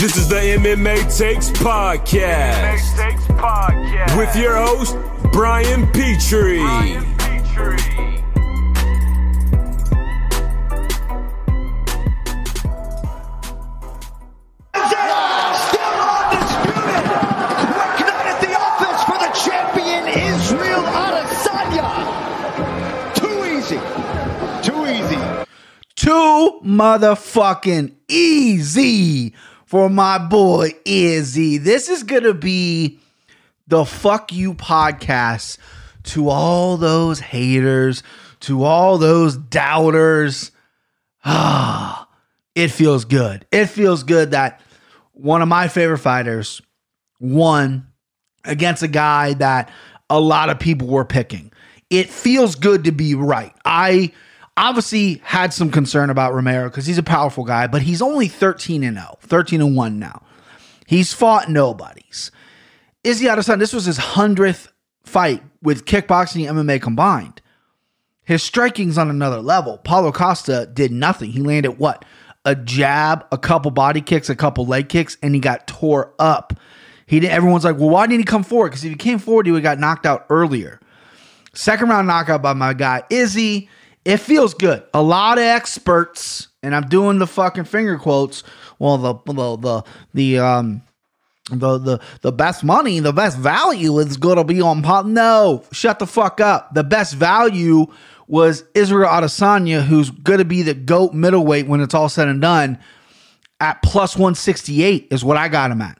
This is the MMA Takes Podcast. MMA Takes Podcast. With your host, Brian Petrie. Brian Petrie. Still undisputed. Quick night at the office for the champion Israel Adesanya. Too easy. Too easy. too motherfucking easy for my boy Izzy. This is gonna be the fuck you podcast to all those haters, to all those doubters. Ah, it feels good. It feels good that one of my favorite fighters won against a guy that a lot of people were picking. It feels good to be right. I obviously had some concern about Romero because he's a powerful guy, but he's only 13 and 0, 13 and 1 now. He's fought nobodies. Izzy Adesanya, this was his 100th fight with kickboxing and MMA combined. His striking's on another level. Paulo Costa did nothing. He landed what? A jab, a couple body kicks, a couple leg kicks, and he got tore up. He didn't, everyone's like, well, why didn't he come forward? Because if he came forward, he would have got knocked out earlier. Second round knockout by my guy Izzy. It feels good. A lot of experts, and I'm doing the fucking finger quotes. Well, the the the the um the the the best money, the best value is gonna be on pot. No, shut the fuck up. The best value was Israel Adesanya, who's gonna be the goat middleweight when it's all said and done. At plus 168 is what I got him at.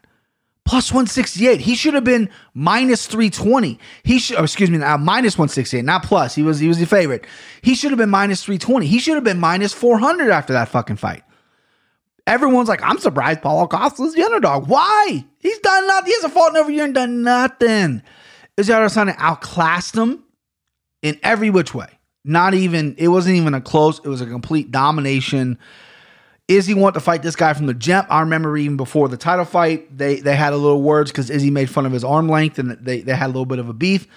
Plus 168. He should have been minus 320. He should, oh, excuse me, uh, minus 168, not plus. He was he was the favorite. He should have been minus 320. He should have been minus 400 after that fucking fight. Everyone's like, I'm surprised Paulo Costa's the underdog. Why? He's done nothing. He hasn't fought in over a year and done nothing. Israel Adesanya outclassed him in every which way. Not even, it wasn't even a close, it was a complete domination. Izzy wanted to fight this guy from the jump. I remember even before the title fight, they they had a little words because Izzy made fun of his arm length and they, they had a little bit of a beef.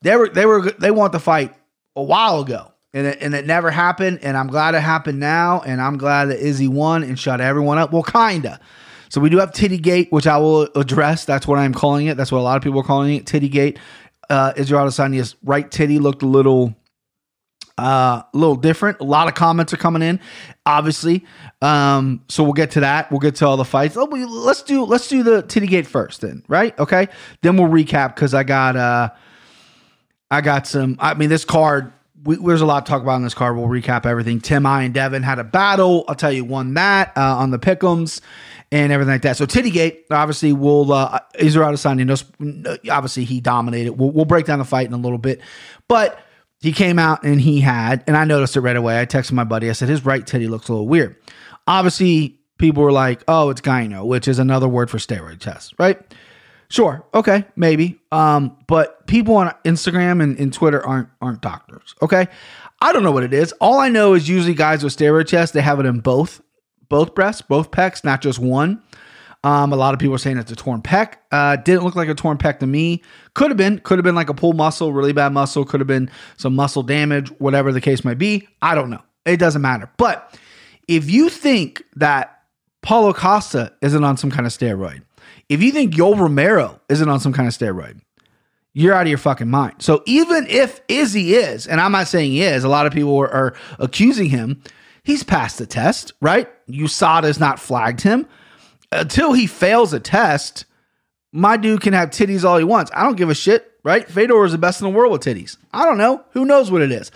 They were they were they wanted to fight a while ago. And it, and it never happened. And I'm glad it happened now. And I'm glad that Izzy won and shut everyone up. Well, kinda. So we do have Titty Gate, which I will address. That's what I'm calling it. That's what a lot of people are calling it. Titty Gate. Uh, Israel Adesanya's right titty looked a little uh, a little different. A lot of comments are coming in, obviously. Um, so we'll get to that. We'll get to all the fights. Oh, let's do let's do the Titty Gate first, then, right? Okay. Then we'll recap because I got uh, I got some. I mean, this card. We, there's a lot to talk about in this card. We'll recap everything. Tim, I, and Devin had a battle. I'll tell you, won that uh, on the pickums and everything like that. So Tittygate, obviously, will uh, Israel Adesanya. Obviously, he dominated. We'll, we'll break down the fight in a little bit, but he came out and he had, and I noticed it right away. I texted my buddy. I said his right titty looks a little weird. Obviously, people were like, "Oh, it's gyno," which is another word for steroid test, right? Sure, okay, maybe. Um, but people on Instagram and, and Twitter aren't aren't doctors. Okay, I don't know what it is. All I know is usually guys with steroid tests they have it in both both breasts, both pecs, not just one. Um, a lot of people are saying it's a torn pec. Uh, didn't look like a torn pec to me. Could have been, could have been like a pull muscle, really bad muscle. Could have been some muscle damage, whatever the case might be. I don't know. It doesn't matter. But if you think that Paulo Costa isn't on some kind of steroid, if you think Yoel Romero isn't on some kind of steroid, you're out of your fucking mind. So even if Izzy is, and I'm not saying he is, a lot of people are, are accusing him. He's passed the test, right? USADA's not flagged him until he fails a test. My dude can have titties all he wants. I don't give a shit, right? Fedor is the best in the world with titties. I don't know. Who knows what it is?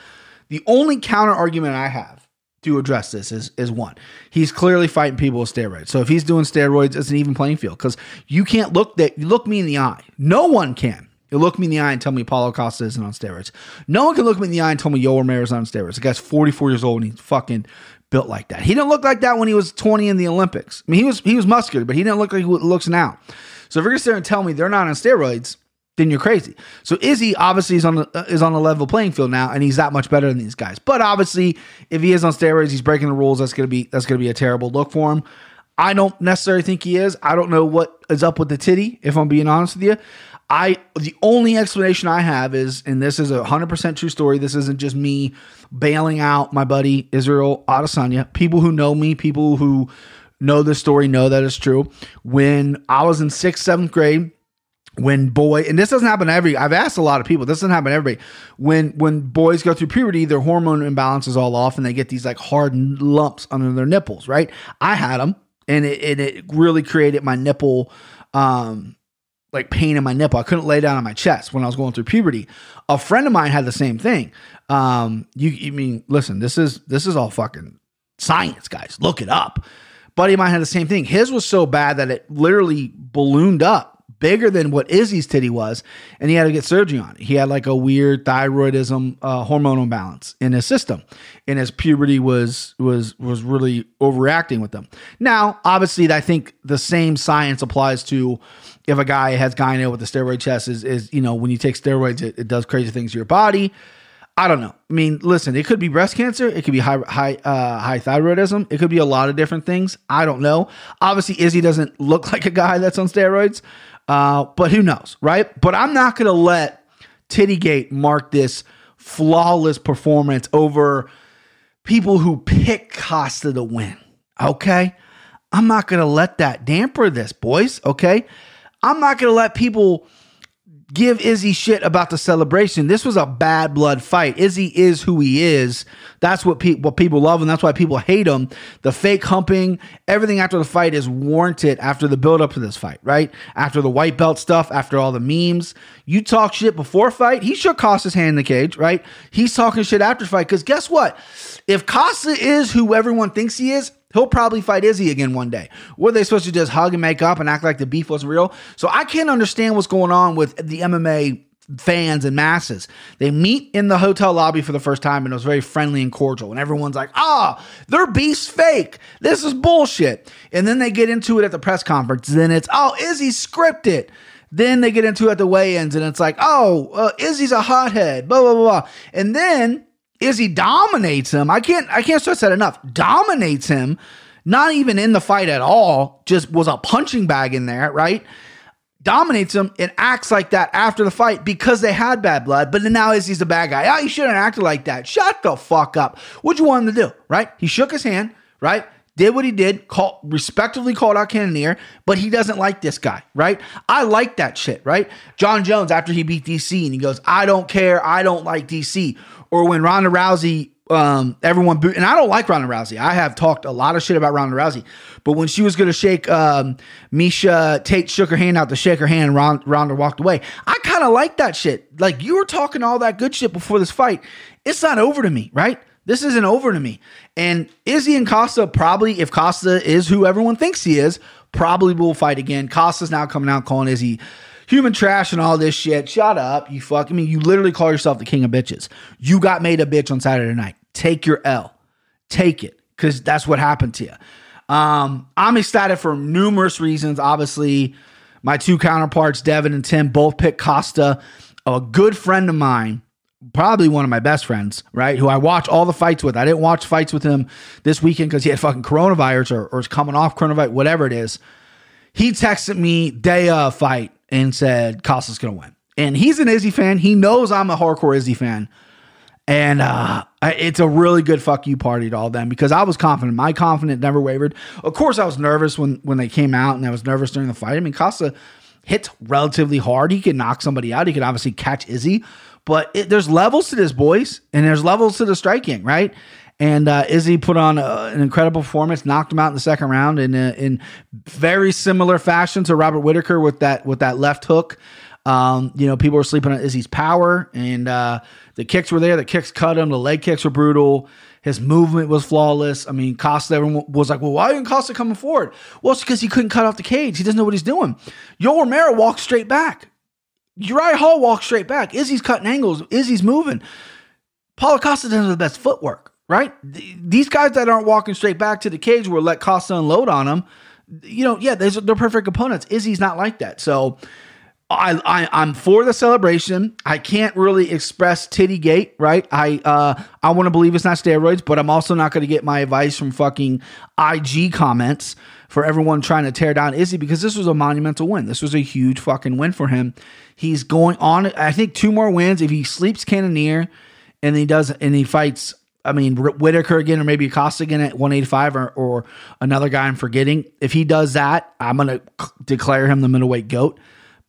The only counter argument I have to address this is is one. He's clearly fighting people with steroids. So if he's doing steroids, it's an even playing field because you can't look that you look me in the eye. No one can. You look me in the eye and tell me Paulo Costa isn't on steroids. No one can look me in the eye and tell me Yoel Romero's on steroids. The guy's 44 years old and he's fucking built like that. He didn't look like that when he was 20 in the Olympics. I mean, he was he was muscular, but he didn't look like he looks now. So if you're gonna sit there and tell me they're not on steroids, then you're crazy. So Izzy obviously is on the uh, is on a level playing field now, and he's that much better than these guys. But obviously, if he is on steroids, he's breaking the rules. That's gonna be that's gonna be a terrible look for him. I don't necessarily think he is. I don't know what is up with the titty. If I'm being honest with you, I the only explanation I have is, and this is a hundred percent true story. This isn't just me bailing out my buddy Israel Adesanya. People who know me, people who know this story, know that it's true. When I was in sixth, seventh grade, when boy and this doesn't happen to every I've asked a lot of people, this doesn't happen to everybody. When when boys go through puberty, their hormone imbalance is all off and they get these like hard lumps under their nipples, right? I had them and it, and it really created my nipple um like pain in my nipple. I couldn't lay down on my chest when I was going through puberty. A friend of mine had the same thing. Um, you, you mean listen, this is this is all fucking science, guys. Look it up. Buddy of mine had the same thing. His was so bad that it literally ballooned up bigger than what Izzy's titty was, and he had to get surgery on it. He had like a weird thyroidism uh, hormonal imbalance in his system, and his puberty was was was really overreacting with them. Now, obviously, I think the same science applies to if a guy has gyno with the steroid chest. Is is you know when you take steroids, it, it does crazy things to your body. I don't know. I mean, listen, it could be breast cancer. It could be high high uh, high thyroidism. It could be a lot of different things. I don't know. Obviously, Izzy doesn't look like a guy that's on steroids, uh, but who knows, right? But I'm not going to let Tittygate mark this flawless performance over people who pick Costa to win. Okay, I'm not going to let that damper this, boys. Okay, I'm not going to let people give Izzy shit about the celebration. This was a bad blood fight. Izzy is who he is. That's what, pe- what people love, and that's why people hate him. The fake humping, everything after the fight is warranted after the build up to this fight, right? After the white belt stuff, after all the memes. You talk shit before fight, he should Costa's hand in the cage, right? He's talking shit after fight, because guess what? If Costa is who everyone thinks he is, He'll probably fight Izzy again one day. Were they supposed to just hug and make up and act like the beef wasn't real? So I can't understand what's going on with the MMA fans and masses. They meet in the hotel lobby for the first time and it was very friendly and cordial. And everyone's like, ah, their beef's fake. This is bullshit. And then they get into it at the press conference. Then it's, oh, Izzy scripted. Then they get into it at the weigh-ins and it's like, oh, uh, Izzy's a hothead, blah, blah, blah. And then Izzy dominates him. I can't I can't stress that enough. Dominates him, not even in the fight at all, just was a punching bag in there, right? Dominates him and acts like that after the fight because they had bad blood, but then now Izzy's a bad guy. Oh, you shouldn't acted like that. Shut the fuck up. What'd you want him to do, right? He shook his hand, right? did what he did, call, respectively called out Cannonier, but he doesn't like this guy, right? I like that shit, right? Jon Jones, after he beat DC, and he goes, I don't care, I don't like DC or when Ronda Rousey, um, everyone and I don't like Ronda Rousey. I have talked a lot of shit about Ronda Rousey, but when she was going to shake um, Miesha Tate, shook her hand out to shake her hand, and Ronda walked away. I kind of like that shit. Like you were talking all that good shit before this fight. It's not over to me, right? This isn't over to me. And Izzy and Costa probably, if Costa is who everyone thinks he is, probably will fight again. Costa's now coming out calling Izzy human trash and all this shit. Shut up, you fuck. I mean, you literally call yourself the king of bitches. You got made a bitch on Saturday night. Take your L. Take it, because that's what happened to you. Um, I'm excited for numerous reasons. Obviously, my two counterparts, Devin and Tim, both picked Costa. A good friend of mine, probably one of my best friends, right? Who I watch all the fights with. I didn't watch fights with him this weekend because he had fucking coronavirus or, or is coming off coronavirus, whatever it is. He texted me day of fight and said Costa's going to win. And he's an Izzy fan. He knows I'm a hardcore Izzy fan. And uh, it's a really good fuck you party to all them because I was confident. My confidence never wavered. Of course, I was nervous when when they came out, and I was nervous during the fight. I mean, Costa hits relatively hard. He can knock somebody out. He can obviously catch Izzy, but it, there's levels to this, boys, and there's levels to the striking, right? And uh, Izzy put on a, an incredible performance, knocked him out in the second round in a, in very similar fashion to Robert Whitaker with that with that left hook. Um, you know, people were sleeping on Izzy's power, and uh, the kicks were there. The kicks cut him. The leg kicks were brutal. His movement was flawless. I mean, Costa everyone was like, well, why isn't Costa coming forward? Well, it's because he couldn't cut off the cage. He doesn't know what he's doing. Yo Romero walked straight back. Uriah Hall walked straight back. Izzy's cutting angles. Izzy's moving. Paulo Costa doesn't have the best footwork right? These guys that aren't walking straight back to the cage will let Costa unload on them. You know, yeah, they're, they're perfect opponents. Izzy's not like that. So I, I I'm for the celebration. I can't really express titty gate, right? I uh I want to believe it's not steroids, but I'm also not going to get my advice from fucking IG comments for everyone trying to tear down Izzy because this was a monumental win. This was a huge fucking win for him. He's going on I think two more wins if he sleeps Cannonier and he does and he fights I mean, Whitaker again, or maybe Acosta again at 185, or, or another guy I'm forgetting. If he does that, I'm going to declare him the middleweight GOAT,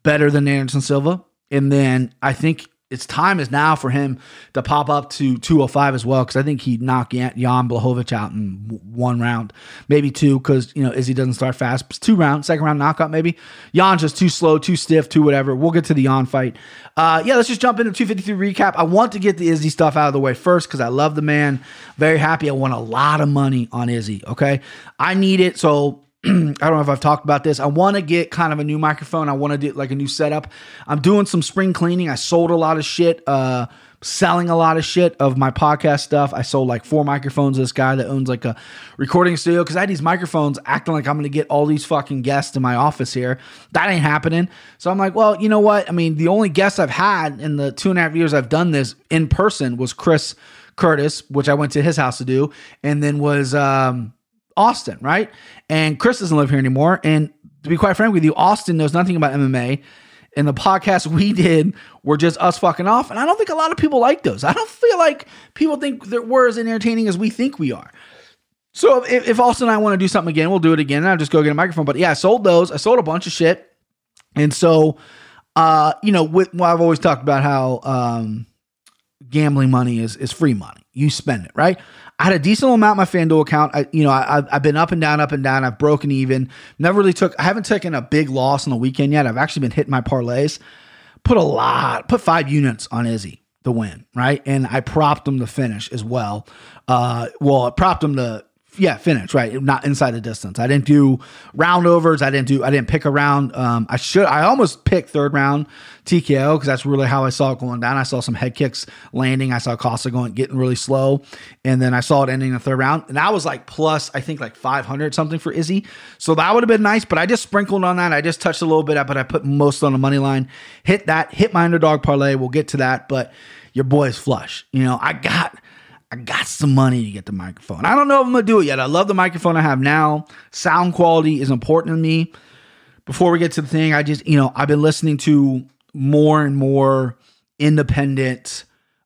better than Anderson Silva. And then I think it's time is now for him to pop up to 205 as well because I think he'd knock Jan, Blachowicz out in one round, maybe two because you know Izzy doesn't start fast. It's two round, second round knockout maybe. Jan's just too slow, too stiff, too whatever. We'll get to the Jan fight. Uh, yeah, let's just jump into 253 recap. I want to get the Izzy stuff out of the way first because I love the man. Very happy. I won a lot of money on Izzy. Okay, I need it so I don't know if I've talked about this. I want to get kind of a new microphone. I want to do like a new setup. I'm doing some spring cleaning. I sold a lot of shit, uh, selling a lot of shit of my podcast stuff. I sold like four microphones this guy that owns like a recording studio because I had these microphones acting like I'm going to get all these fucking guests in my office here. That ain't happening. So I'm like, well, you know what? I mean, the only guest I've had in the two and a half years I've done this in person was Chris Curtis, which I went to his house to do, and then was um, Austin, right? And Chris doesn't live here anymore. And to be quite frank with you, Austin knows nothing about MMA. And the podcast we did were just us fucking off. And I don't think a lot of people like those. I don't feel like people think that we're as entertaining as we think we are. So if, if Austin and I want to do something again, we'll do it again. And I'll just go get a microphone. But yeah, I sold those. I sold a bunch of shit. And so, uh, you know, with, well, I've always talked about how um, gambling money is is free money. You spend it, right? I had a decent amount my FanDuel account. I, you know, I, I've been up and down, up and down. I've broken even. Never really took. I haven't taken a big loss on the weekend yet. I've actually been hitting my parlays. Put a lot. Put five units on Izzy to win, right? And I propped him to finish as well. Uh, well, I propped him to yeah, finish right, not inside the distance. I didn't do round overs. I didn't do. I didn't pick a round. Um, I should. I almost picked third round TKO because that's really how I saw it going down. I saw some head kicks landing. I saw Costa going getting really slow, and then I saw it ending the third round. And that was like plus, I think like five hundred something for Izzy. So that would have been nice. But I just sprinkled on that. I just touched a little bit, but I put most on the money line. Hit that. Hit my underdog parlay. We'll get to that, but your boy is flush. You know, I got. I got some money to get the microphone. I don't know if I'm gonna do it yet. I love the microphone I have now. Sound quality is important to me. Before we get to the thing, I just, you know, I've been listening to more and more independent,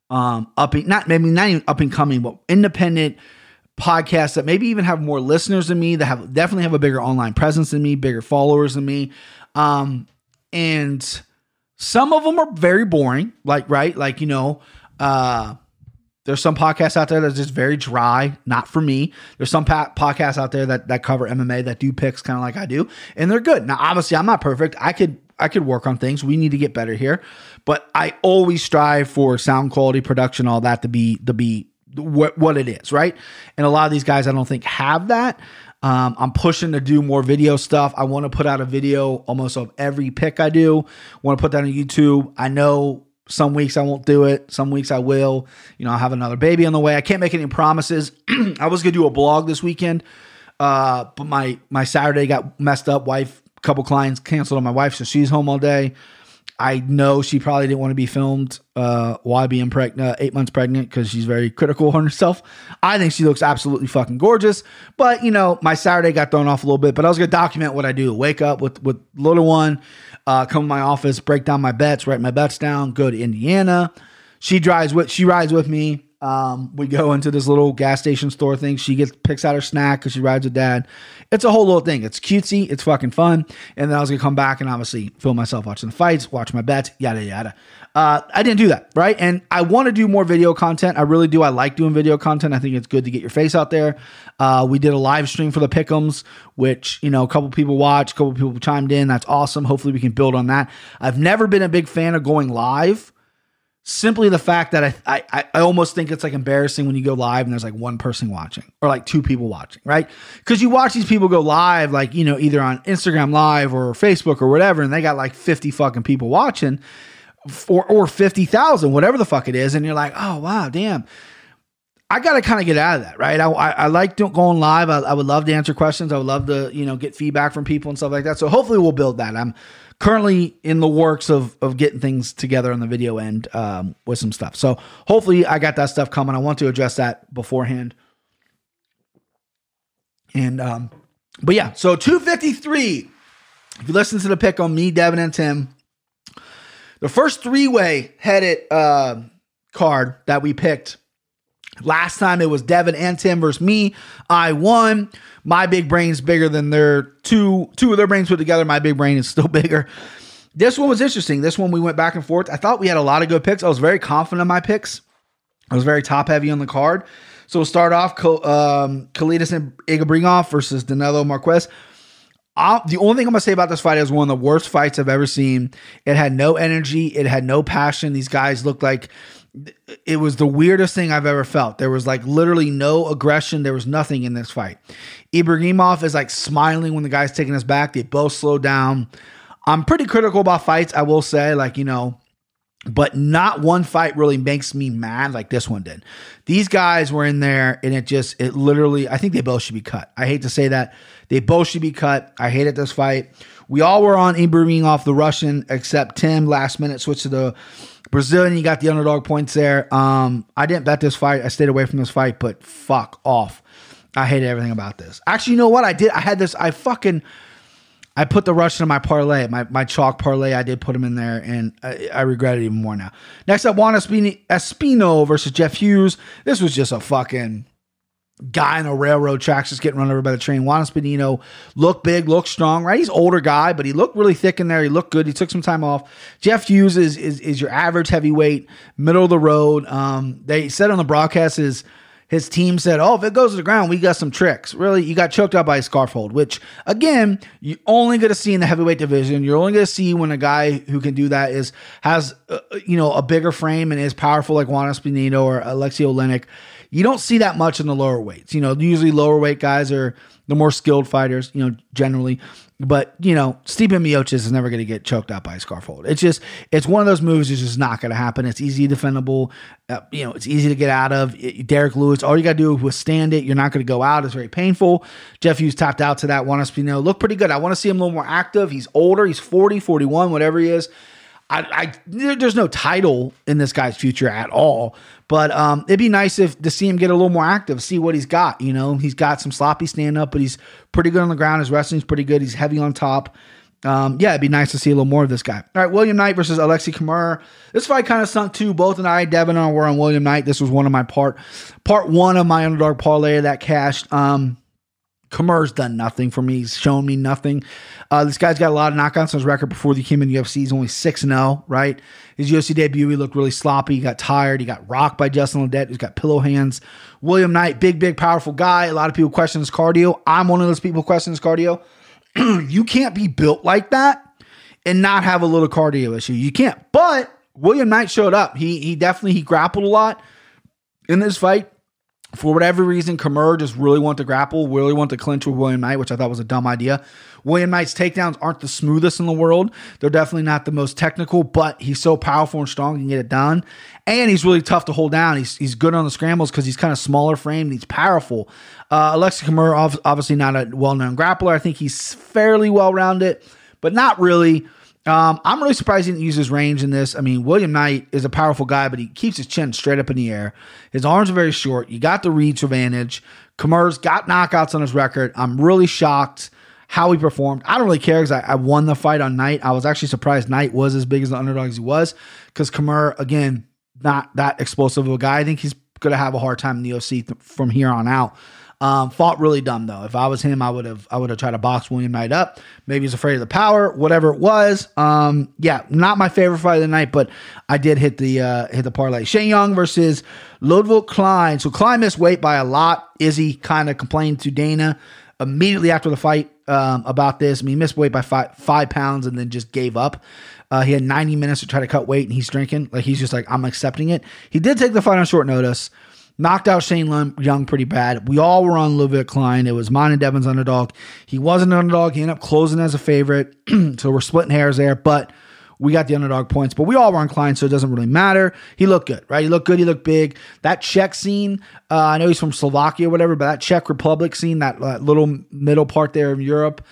um, up not maybe not even up and coming, but independent podcasts that maybe even have more listeners than me, that have definitely have a bigger online presence than me, bigger followers than me. Um, and some of them are very boring, like right, like you know, uh there's some podcasts out there that's just very dry, not for me. There's some pa- podcasts out there that that cover MMA that do picks kind of like I do, and they're good. Now, obviously, I'm not perfect. I could I could work on things. We need to get better here, but I always strive for sound quality, production, all that to be to be what what it is, right? And a lot of these guys, I don't think have that. Um, I'm pushing to do more video stuff. I want to put out a video almost of every pick I do. Want to put that on YouTube. I know some weeks I won't do it. Some weeks I will. You know, I have another baby on the way. I can't make any promises. I was gonna do a blog this weekend, uh, but my my Saturday got messed up. Wife, couple clients canceled on my wife, so she's home all day. I know she probably didn't want to be filmed uh, while being pregnant, uh, eight months pregnant, because she's very critical on herself. I think she looks absolutely fucking gorgeous. But you know, my Saturday got thrown off a little bit. But I was gonna document what I do. Wake up with with little one, uh, come to my office, break down my bets, write my bets down, go to Indiana. She drives with she rides with me. Um, we go into this little gas station store thing. She gets picks out her snack because she rides with dad. It's a whole little thing. It's cutesy. It's fucking fun. And then I was gonna come back and obviously film myself watching the fights, watch my bets, yada yada. Uh, I didn't do that, right? And I want to do more video content. I really do. I like doing video content. I think it's good to get your face out there. Uh, we did a live stream for the Pickums, which you know a couple people watched, a couple people chimed in. That's awesome. Hopefully, we can build on that. I've never been a big fan of going live simply the fact that I, I I almost think it's like embarrassing when you go live and there's like one person watching or like two people watching, right? Because you watch these people go live, like you know, either on Instagram Live or Facebook or whatever, and they got like 50 fucking people watching, or or 50,000, whatever the fuck it is, and you're like, oh wow, damn. I got to kind of get out of that, right? I, I, I like going live. I, I would love to answer questions. I would love to, you know, get feedback from people and stuff like that. So hopefully we'll build that. I'm currently in the works of of getting things together on the video end um, with some stuff. So hopefully I got that stuff coming. I want to address that beforehand. And um, but yeah, so 253. If you listen to the pick on me, Devin, and Tim, the first three way headed uh, card that we picked Last time it was Devin and Tim versus me. I won. My big brain's bigger than their two two of their brains put together. My big brain is still bigger. This one was interesting. This one we went back and forth. I thought we had a lot of good picks. I was very confident in my picks. I was very top heavy on the card. So we'll start off um, Kalidas and Iga versus Danilo Marques. I'll, the only thing I'm gonna say about this fight is one of the worst fights I've ever seen. It had no energy. It had no passion. These guys looked like it was the weirdest thing I've ever felt. There was like literally no aggression. There was nothing in this fight. Ibragimov is like smiling when the guy's taking us back. They both slow down. I'm pretty critical about fights, I will say. Like, you know, but not one fight really makes me mad like this one did. These guys were in there and it just, it literally, I think they both should be cut. I hate to say that. They both should be cut. I hated this fight. We all were on Ibragimov the Russian, except Tim last minute switched to the Brazilian. You got the underdog points there. Um, I didn't bet this fight. I stayed away from this fight, but fuck off. I hated everything about this. Actually, you know what? I did. I had this. I fucking I put the Russian in my parlay, my, my chalk parlay. I did put him in there, and I, I regret it even more now. Next up, Juan Espino, Espino versus Jeff Hughes. This was just a fucking guy on the railroad tracks just getting run over by the train. Juan Espino looked big, looked strong, right? He's older guy, but he looked really thick in there. He looked good. He took some time off. Jeff Hughes is is, is your average heavyweight, middle of the road. Um, they said on the broadcast is – his team said, "Oh, if it goes to the ground, we got some tricks." Really, you got choked out by a scarf hold, which again, you're only going to see in the heavyweight division. You're only going to see when a guy who can do that is has uh, you know a bigger frame and is powerful like Juan Espinito or Alexei Oleinik. You don't see that much in the lower weights. You know, usually lower weight guys are the more skilled fighters. You know, generally. But you know, Stipe Miocic is never going to get choked out by a scarf hold. It's just it's one of those moves that's just not going to happen. It's easy defendable. Uh, you know, it's easy to get out of. It, Derrick Lewis, all you got to do is withstand it. You're not going to go out. It's very painful. Jeff Hughes tapped out to that. Juan Espino look pretty good. I want to see him a little more active. He's older. He's 40, 41, whatever he is. I, I, there's no title in this guy's future at all. But um, it'd be nice if to see him get a little more active, see what he's got. You know, he's got some sloppy stand up, but he's pretty good on the ground. His wrestling's pretty good. He's heavy on top. Um, yeah, it'd be nice to see a little more of this guy. All right, William Knight versus Alexei Camur. This fight kind of sunk too. Both and I, Devin, and I were on William Knight. This was one of my part part one of my underdog parlay that cashed. Um, Camur's done nothing for me. He's shown me nothing. Uh, this guy's got a lot of knockouts on his record before he came in the UFC. He's only 6 0, right? His UFC debut, he looked really sloppy. He got tired. He got rocked by Justin Ledet, who's got pillow hands. William Knight, big, big, powerful guy. A lot of people question his cardio. I'm one of those people question his cardio. you can't be built like that and not have a little cardio issue. You can't. But William Knight showed up. He he definitely he grappled a lot in this fight for whatever reason, Camur just really want to grapple, really want to clinch with William Knight, which I thought was a dumb idea. William Knight's takedowns aren't the smoothest in the world. They're definitely not the most technical, but he's so powerful and strong, he can get it done. And he's really tough to hold down. He's, he's good on the scrambles because he's kind of smaller framed. He's powerful. Uh, Alexei Camur, obviously not a well known grappler. I think he's fairly well rounded, but not really. Um, I'm really surprised he didn't use his range in this. I mean, William Knight is a powerful guy, but he keeps his chin straight up in the air. His arms are very short. You got the reach advantage. Camur's got knockouts on his record. I'm really shocked how he performed. I don't really care because I, I, won the fight on Knight. I was actually surprised Knight was as big as the underdog as he was because Camur, again, not that explosive of a guy. I think he's going to have a hard time in the OC th- from here on out. Um, fought really dumb though. If I was him, I would have I would have tried to box William Knight up. Maybe he's afraid of the power, whatever it was. Um, yeah, not my favorite fight of the night, but I did hit the uh, hit the parlay. Shane Young versus Ludovit Klein. So Klein missed weight by a lot. Izzy kind of complained to Dana immediately after the fight um, about this. I mean, he missed weight by five five pounds and then just gave up. Uh, he had 90 minutes to try to cut weight and he's drinking. Like he's just like, I'm accepting it. He did take the fight on short notice knocked out Shane Young pretty bad. We all were on Ludovit Klein. It was mine and Devin's underdog. He was an underdog. He ended up closing as a favorite. so we're splitting hairs there, but we got the underdog points. But we all were on Klein, so it doesn't really matter. He looked good, right? He looked good. He looked big. That Czech scene, uh, I know he's from Slovakia or whatever, but that Czech Republic scene, that uh, little middle part there in Europe,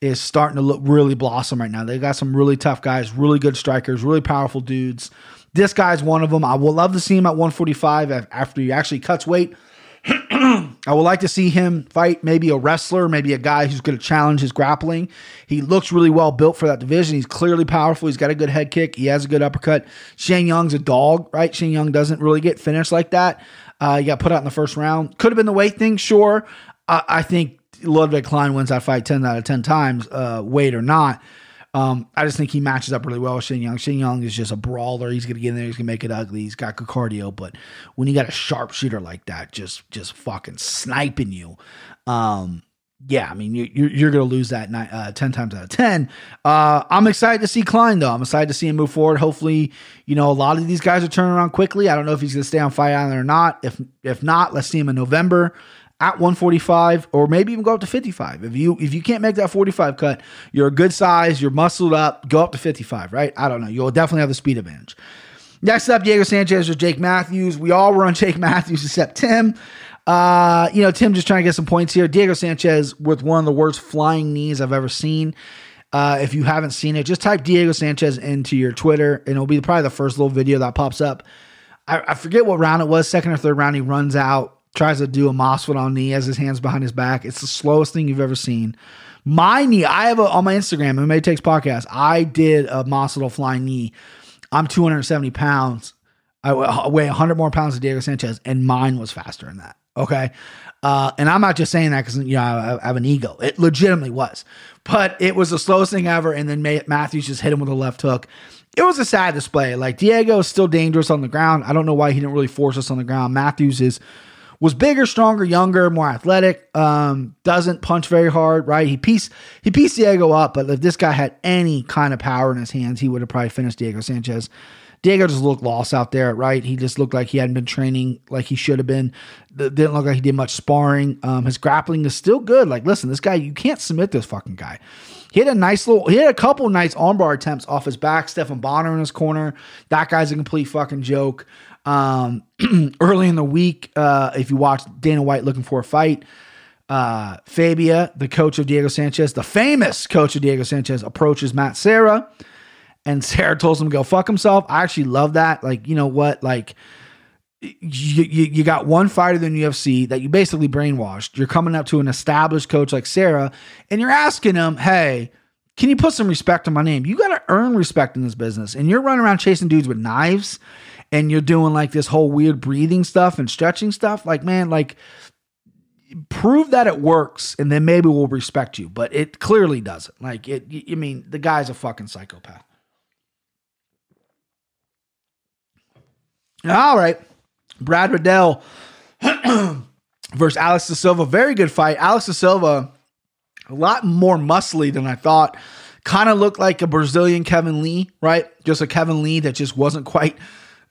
is starting to look really blossom right now. They got some really tough guys, really good strikers, really powerful dudes. This guy's one of them. I would love to see him at 145 after he actually cuts weight. I would like to see him fight maybe a wrestler, maybe a guy who's going to challenge his grappling. He looks really well built for that division. He's clearly powerful. He's got a good head kick. He has a good uppercut. Shane Young's a dog, right? Shane Young doesn't really get finished like that. Uh, he got put out in the first round. Could have been the weight thing, sure. I think Ludwig Klein wins that fight 10 out of 10 times, uh, weight or not. Um, I just think he matches up really well with Shane Young. Shane Young is just a brawler. He's gonna get in there. He's gonna make it ugly. He's got good cardio, but when you got a sharpshooter like that, just just fucking sniping you, um, yeah, I mean you, you're you're gonna lose that nine, uh, ten times out of ten. Uh, I'm excited to see Klein though. I'm excited to see him move forward. Hopefully, you know a lot of these guys are turning around quickly. I don't know if he's gonna stay on Fight Island or not. If if not, let's see him in November at 145 or maybe even go up to 55. If you if you can't make that 45 cut, you're a good size, you're muscled up, go up to 55, right? I don't know. You'll definitely have the speed advantage. Next up, Diego Sanchez or Jake Matthews. We all were on Jake Matthews except Tim. Uh, you know, Tim just trying to get some points here. Diego Sanchez with one of the worst flying knees I've ever seen. Uh, if you haven't seen it, just type Diego Sanchez into your Twitter, and it'll be probably the first little video that pops up. I, I forget what round it was, second or third round. He runs out, tries to do a on knee, has his hands behind his back. It's the slowest thing you've ever seen. My knee, I have a, on my Instagram, MMA Takes Podcast, I did a moss little flying knee. I'm 270 pounds. I weigh 100 more pounds than Diego Sanchez, and mine was faster than that. Okay. Uh, and I'm not just saying that because, you know, I, I have an ego. It legitimately was. But it was the slowest thing ever. And then Matthews just hit him with a left hook. It was a sad display. Like, Diego is still dangerous on the ground. I don't know why he didn't really force us on the ground. Matthews is was bigger, stronger, younger, more athletic. Um, doesn't punch very hard, right? He pieced he pieced Diego up, but if this guy had any kind of power in his hands, he would have probably finished Diego Sanchez. Diego just looked lost out there, right? He just looked like he hadn't been training like he should have been. Didn't look like he did much sparring. Um, his grappling is still good. Like, listen, this guy, you can't submit this fucking guy. He had a nice little, he had a couple nice armbar attempts off his back. Stephan Bonnar in his corner. That guy's a complete fucking joke. Um, early in the week, uh, if you watch Dana White looking for a fight, uh, Fabia, the coach of Diego Sanchez, the famous coach of Diego Sanchez, approaches Matt Serra, and Serra tells him to go fuck himself. I actually love that. Like, you know what? Like, you, you, you got one fighter in the UFC that you basically brainwashed. You're coming up to an established coach like Serra, and you're asking him, hey, can you put some respect on my name? You got to earn respect in this business. And you're running around chasing dudes with knives and you're doing like this whole weird breathing stuff and stretching stuff, like man, like prove that it works and then maybe we'll respect you. But it clearly doesn't. Like it I mean, the guy's a fucking psychopath. All right. Brad Riddell versus Alex De Silva. Very good fight. Alex De Silva, a lot more muscly than I thought. Kind of looked like a Brazilian Kevin Lee, right? Just a Kevin Lee that just wasn't quite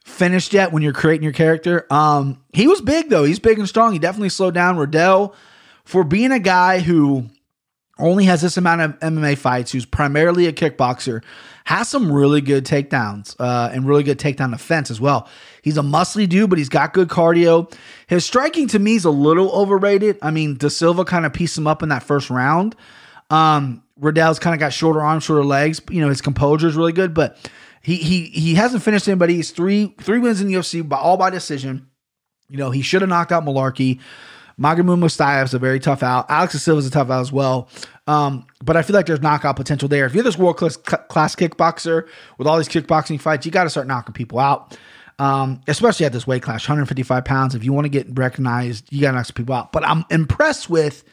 finished yet when you're creating your character. Um, he was big though. He's big and strong. He definitely slowed down Riddell for being a guy who only has this amount of MMA fights, who's primarily a kickboxer, has some really good takedowns uh, and really good takedown defense as well. He's a muscly dude, but he's got good cardio. His striking to me is a little overrated. I mean, De Silva kind of pieced him up in that first round. Um, Riddell's kind of got shorter arms, shorter legs. You know, his composure is really good, but he he he hasn't finished anybody. He's three three wins in the UFC, by all by decision. You know, he should have knocked out Mullarkey. Magomed is a very tough out. Alex Silva is a tough out as well. Um, but I feel like there's knockout potential there. If you're this world class kickboxer with all these kickboxing fights, you got to start knocking people out. Um, especially at this weight class, 155 pounds. If you want to get recognized, you got to knock some people out. But I'm impressed with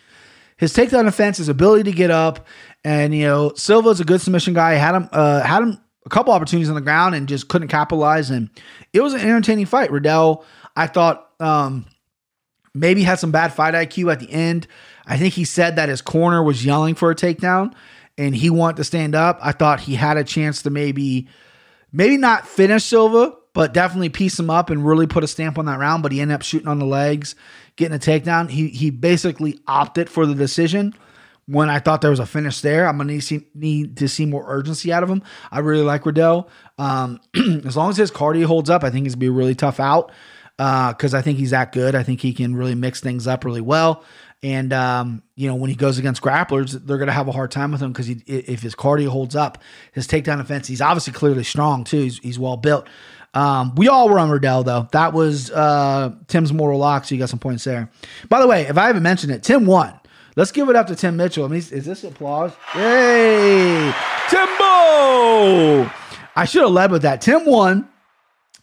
his takedown defense, his ability to get up, and you know Silva's a good submission guy. Had him, uh, had him a couple opportunities on the ground and just couldn't capitalize. And it was an entertaining fight. Riddell, I thought, um, maybe had some bad fight IQ at the end. I think he said that his corner was yelling for a takedown and he wanted to stand up. I thought he had a chance to maybe, maybe not finish Silva, but definitely piece him up and really put a stamp on that round. But he ended up shooting on the legs, getting a takedown. He he basically opted for the decision when I thought there was a finish there. I'm gonna need, see, need to see more urgency out of him. I really like Riddell. Um, as long as his cardio holds up, I think he's gonna be a really tough out because uh, I think he's that good. I think he can really mix things up really well. And um, you know, when he goes against grapplers, they're going to have a hard time with him because if his cardio holds up, his takedown defense, he's obviously clearly strong too. He's, he's well built. Um, we all were on Riddell though. That was uh, Tim's mortal lock, so you got some points there. By the way, if I haven't mentioned it, Tim won. Let's give it up to Tim Mitchell. I mean, is this applause? Yay! Timbo! I should have led with that. Tim won.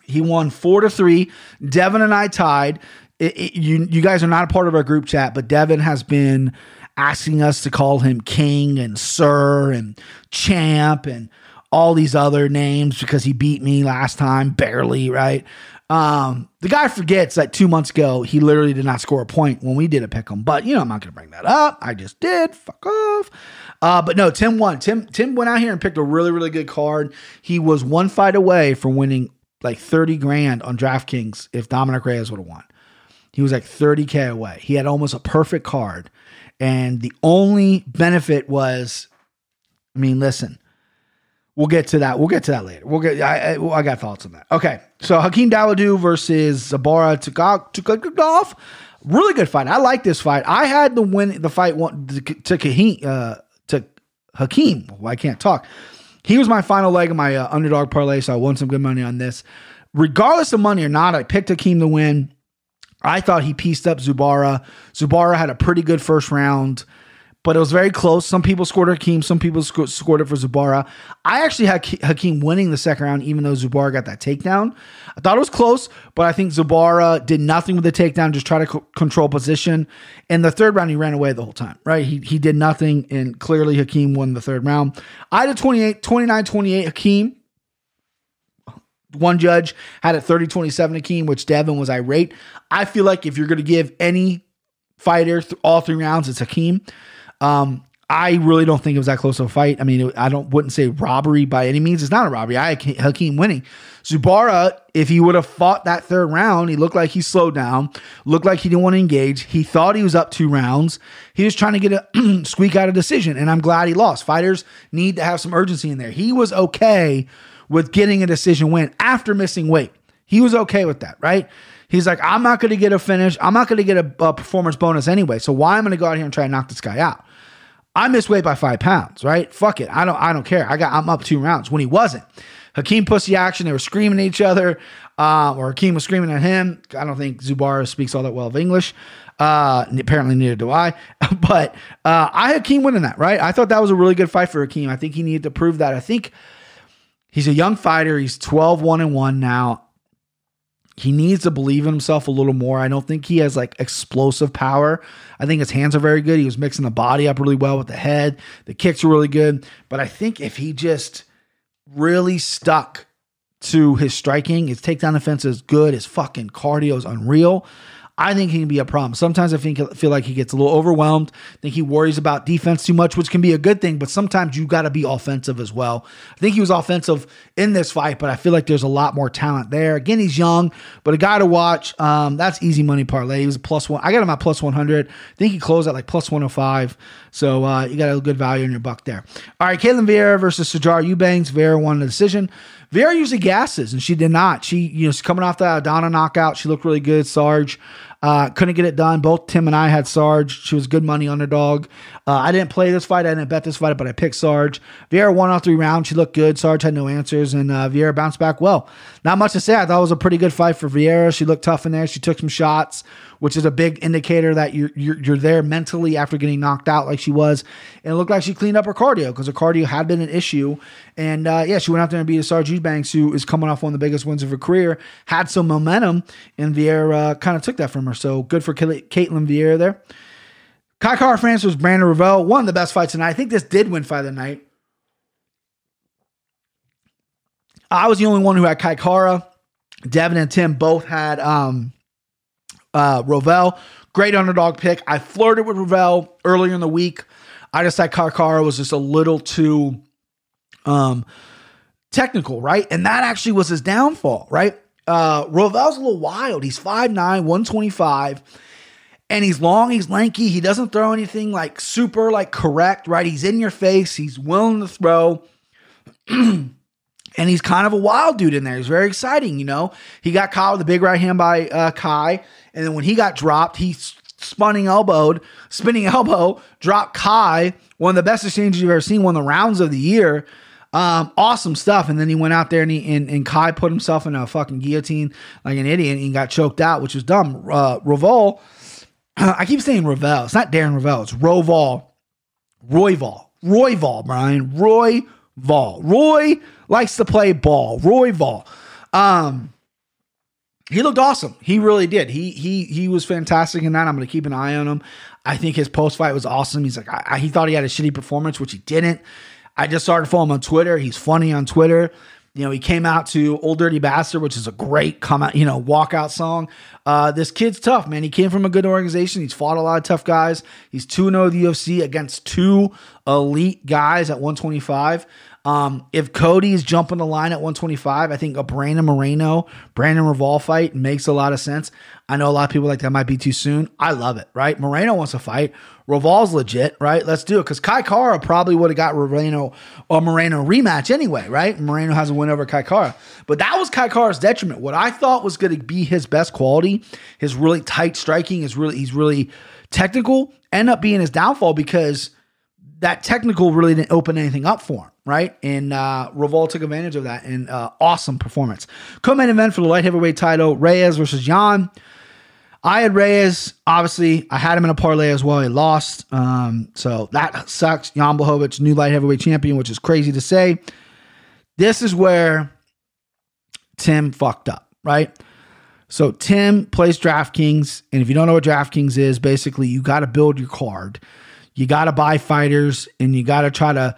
He won four to three. Devin and I tied. It- it- you you guys are not a part of our group chat, but Devin has been asking us to call him King and Sir and Champ and all these other names because he beat me last time barely, right? Um, the guy forgets that two months ago he literally did not score a point when we did a pick 'em. But you know, I'm not gonna bring that up. I just did. Fuck off. Uh, but no, Tim won. Tim Tim went out here and picked a really really good card. He was one fight away from winning like 30 grand on DraftKings if Dominick Reyes would have won. He was like 30k away. He had almost a perfect card, and the only benefit was, I mean, listen. We'll get to that. We'll get to that later. We'll get. I, I, I got thoughts on that. Okay, so Hakeem Dawodu versus Zubaira Tukhugov. Really good fight. I like this fight. I had the win the fight one to to uh, to Hakeem. Well, I can't talk. He was my final leg of my uh, underdog parlay, so I won some good money on this. Regardless of money or not, I picked Hakeem to win. I thought he pieced up Zubaira. Zubaira had a pretty good first round, but it was very close. Some people scored Hakeem, some people sco- scored it for Zubaira. I actually had Hakeem winning the second round, even though Zubaira got that takedown. I thought it was close, but I think Zubaira did nothing with the takedown, just try to co- control position. In the third round, he ran away the whole time, right? He, he did nothing, and clearly Hakeem won the third round. I had a 28, 29 28 Hakeem. One judge had it 30 27 Hakeem, which Devin was irate. I feel like if you're going to give any fighter th- all three rounds, it's Hakeem. Um, I really don't think it was that close of a fight. I mean, I don't wouldn't say robbery by any means. It's not a robbery. I Hakeem winning. Zubaira, if he would have fought that third round, he looked like he slowed down, looked like he didn't want to engage. He thought he was up two rounds. He was trying to get a squeak out a decision, and I'm glad he lost. Fighters need to have some urgency in there. He was okay with getting a decision win after missing weight. He was okay with that, right? He's like, I'm not going to get a finish. I'm not going to get a, a performance bonus anyway. So why am I going to go out here and try and knock this guy out? I missed weight by five pounds, right? Fuck it. I don't. I don't care. I got. I'm up two rounds when he wasn't. Hakeem pussy action. They were screaming at each other, uh, or Hakeem was screaming at him. I don't think Zubaira speaks all that well of English. Uh, apparently, neither do I. but uh, I had Hakeem winning that, right? I thought that was a really good fight for Hakeem. I think he needed to prove that. I think he's a young fighter. He's 12 1 and 1 now he needs to believe in himself a little more. I don't think he has like explosive power. I think his hands are very good. He was mixing the body up really well with the head. The kicks are really good. But I think if he just really stuck to his striking, his takedown defense is good. His fucking cardio is unreal. I think he can be a problem. Sometimes I think feel like he gets a little overwhelmed. I think he worries about defense too much, which can be a good thing, but sometimes you got to be offensive as well. I think he was offensive in this fight, but I feel like there's a lot more talent there. Again, he's young, but a guy to watch. Um, that's easy money parlay. He was a plus one. I got him at plus 100. I think he closed at like plus 105. So uh, you got a good value in your buck there. All right, Ketlen Vieira versus Sijara Eubanks. Vieira won the decision. Vieira usually gasses, and she did not. She, you know, she's coming off the Aldana knockout. She looked really good. Sarge uh, couldn't get it done. Both Tim and I had Sarge. She was good money underdog. Uh, I didn't play this fight. I didn't bet this fight, but I picked Sarge. Vieira won all three rounds. She looked good. Sarge had no answers, and uh, Vieira bounced back well. Not much to say. I thought it was a pretty good fight for Vieira. She looked tough in there. She took some shots, which is a big indicator that you're you're, you're there mentally after getting knocked out like she was. And it looked like she cleaned up her cardio because her cardio had been an issue. And uh, yeah, she went out there and beat Sarge Eubanks, who is coming off one of the biggest wins of her career, had some momentum, and Vieira uh, kind of took that from her. So good for Ketlen Vieira there. Kai France was Brandon Ravel, one of the best fights tonight. I think this did win fight of the night. I was the only one who had Kai Kara. Devin and Tim both had um, uh, Rovell. Great underdog pick. I flirted with Rovell earlier in the week. I just thought Kai Kara was just a little too um, technical, right? And that actually was his downfall, right? Uh, Rovell's a little wild. He's 5'9, 125 and he's long, he's lanky. He doesn't throw anything like super like correct, right? He's in your face. He's willing to throw. and he's kind of a wild dude in there. He's very exciting, you know. He got caught with a big right hand by uh, Kai, and then when he got dropped, he spinning elbowed, spinning elbow, dropped Kai. One of the best exchanges you've ever seen. One of the rounds of the year. Um, awesome stuff. And then he went out there and he and, and Kai put himself in a fucking guillotine like an idiot and got choked out, which was dumb. Uh. I keep saying Ravel. It's not Darren Ravel. It's Roval. Royval. Royval, Brian. Roy Vol. Roy likes to play ball. Roy Vol. Um, he looked awesome. He really did. He he he was fantastic in that. I'm going to keep an eye on him. I think his post fight was awesome. He's like I, I, he thought he had a shitty performance, which he didn't. I just started following him on Twitter. He's funny on Twitter. You know, he came out to Old Dirty Bastard, which is a great come out, you know, walkout song. Uh, this kid's tough, man. He came from a good organization. He's fought a lot of tough guys. He's 2 0 the UFC against two elite guys at 125. Um, if Cody is jumping the line at 125, I think a Brandon Moreno, Brandon Royval fight makes a lot of sense. I know a lot of people like that might be too soon. I love it, right? Moreno wants to fight. Royval's legit, right? Let's do it. Because Kai Kara probably would have got Moreno or Moreno rematch anyway, right? Moreno has a win over Kai Kara. But that was Kai Kara's detriment. What I thought was going to be his best quality, his really tight striking, is really he's really technical, end up being his downfall because that technical really didn't open anything up for him, right? And uh, Reval took advantage of that and uh, awesome performance. Co-main event for the light heavyweight title: Reyes versus Jan. I had Reyes. Obviously, I had him in a parlay as well. He lost, um, so that sucks. Jan Blachowicz, new light heavyweight champion, which is crazy to say. This is where Tim fucked up, right? So Tim plays DraftKings, and if you don't know what DraftKings is, basically you got to build your card you got to buy fighters and you got to try to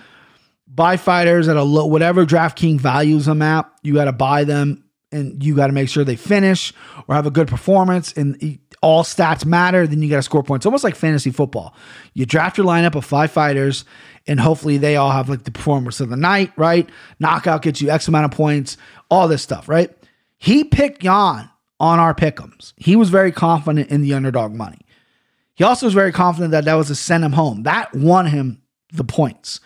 buy fighters at a low, whatever DraftKings values them at. You got to buy them and you got to make sure they finish or have a good performance and all stats matter. Then you got to score points, almost like fantasy football. You draft your lineup of five fighters and hopefully they all have like the performance of the night, right? Knockout gets you X amount of points, all this stuff, right? He picked Jan on our pickums. He was very confident in the underdog money. He also was very confident that that was to send him home. That won him the points.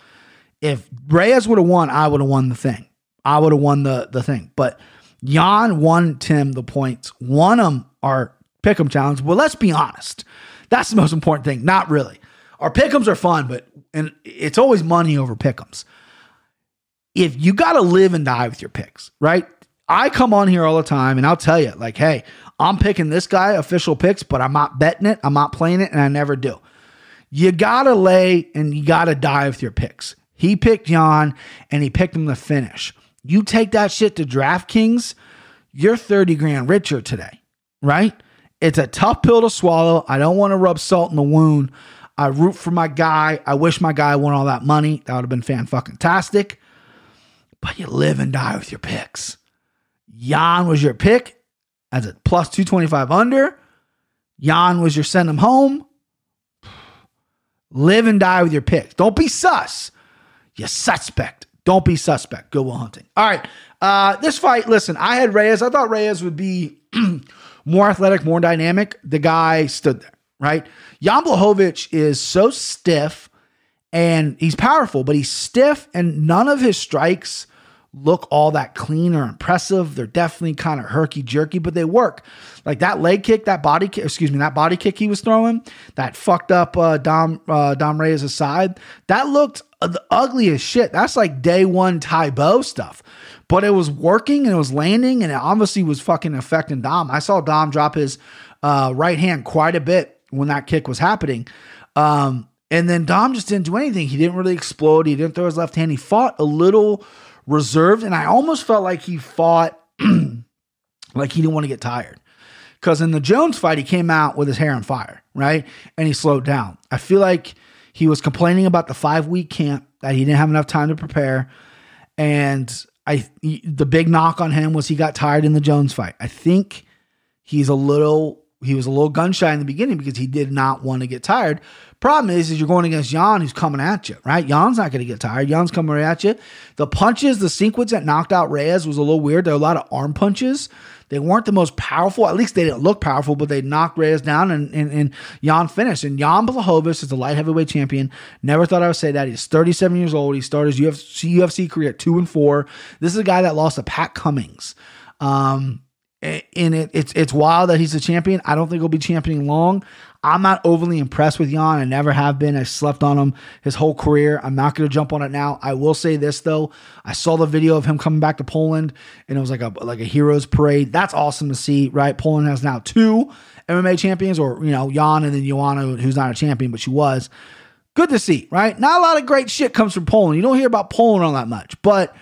If Reyes would have won, I would have won the thing. I would have won the, the thing. But Jan won Tim the points, won him our pick'em challenge. Well, let's be honest. That's the most important thing. Not really. Our pick'ems are fun, but and it's always money over pick'ems. If you got to live and die with your picks, right? I come on here all the time and I'll tell you, like, hey, I'm picking this guy, official picks, but I'm not betting it. I'm not playing it, and I never do. You gotta lay and you gotta die with your picks. He picked Jan and he picked him to finish. You take that shit to DraftKings, you're 30 grand richer today, right? It's a tough pill to swallow. I don't want to rub salt in the wound. I root for my guy. I wish my guy won all that money. That would have been fan fucking tastic. But you live and die with your picks. Jan was your pick as a plus 225 under. Jan was your send him home. Live and die with your picks. Don't be sus. You suspect. Don't be suspect. Go Will Hunting. All right. Uh, this fight, listen, I had Reyes. I thought Reyes would be more athletic, more dynamic. The guy stood there, right? Jan Blachowicz is so stiff and he's powerful, but he's stiff and none of his strikes look all that clean or impressive. They're definitely kind of herky jerky, but they work. Like that leg kick, that body kick, excuse me, that body kick he was throwing, that fucked up uh, Dom uh, Dom Reyes' aside. that looked the ugliest shit. That's like day one Tae Bo stuff. But it was working and it was landing and it obviously was fucking affecting Dom. I saw Dom drop his uh, right hand quite a bit when that kick was happening. Um, and then Dom just didn't do anything. He didn't really explode. He didn't throw his left hand. He fought a little reserved. And I almost felt like he fought like he didn't want to get tired. Because in the Jones fight, he came out with his hair on fire, right? And he slowed down. I feel like he was complaining about the five week camp that he didn't have enough time to prepare. And I the big knock on him was he got tired in the Jones fight. I think he's a little he was a little gun shy in the beginning because he did not want to get tired. Problem is, is you're going against Jan, who's coming at you, right? Jan's not going to get tired. Jan's coming at you. The punches, the sequence that knocked out Reyes was a little weird. There were a lot of arm punches. They weren't the most powerful. At least they didn't look powerful, but they knocked Reyes down and, and, and Jan finished. And Jan Blachowicz is the light heavyweight champion. Never thought I would say that. He's 37 years old. He started his UFC, UFC career at two and four. This is a guy that lost to Pat Cummins. Um, and it, it's it's wild that he's a champion. I don't think he'll be championing long. I'm not overly impressed with Jan. I never have been. I slept on him his whole career. I'm not going to jump on it now. I will say this though. I saw the video of him coming back to Poland, and it was like a like a hero's parade. That's awesome to see, right? Poland has now two MMA champions, or you know, Jan and then Joanna, who's not a champion, but she was. Good to see, right? Not a lot of great shit comes from Poland. You don't hear about Poland all that much, but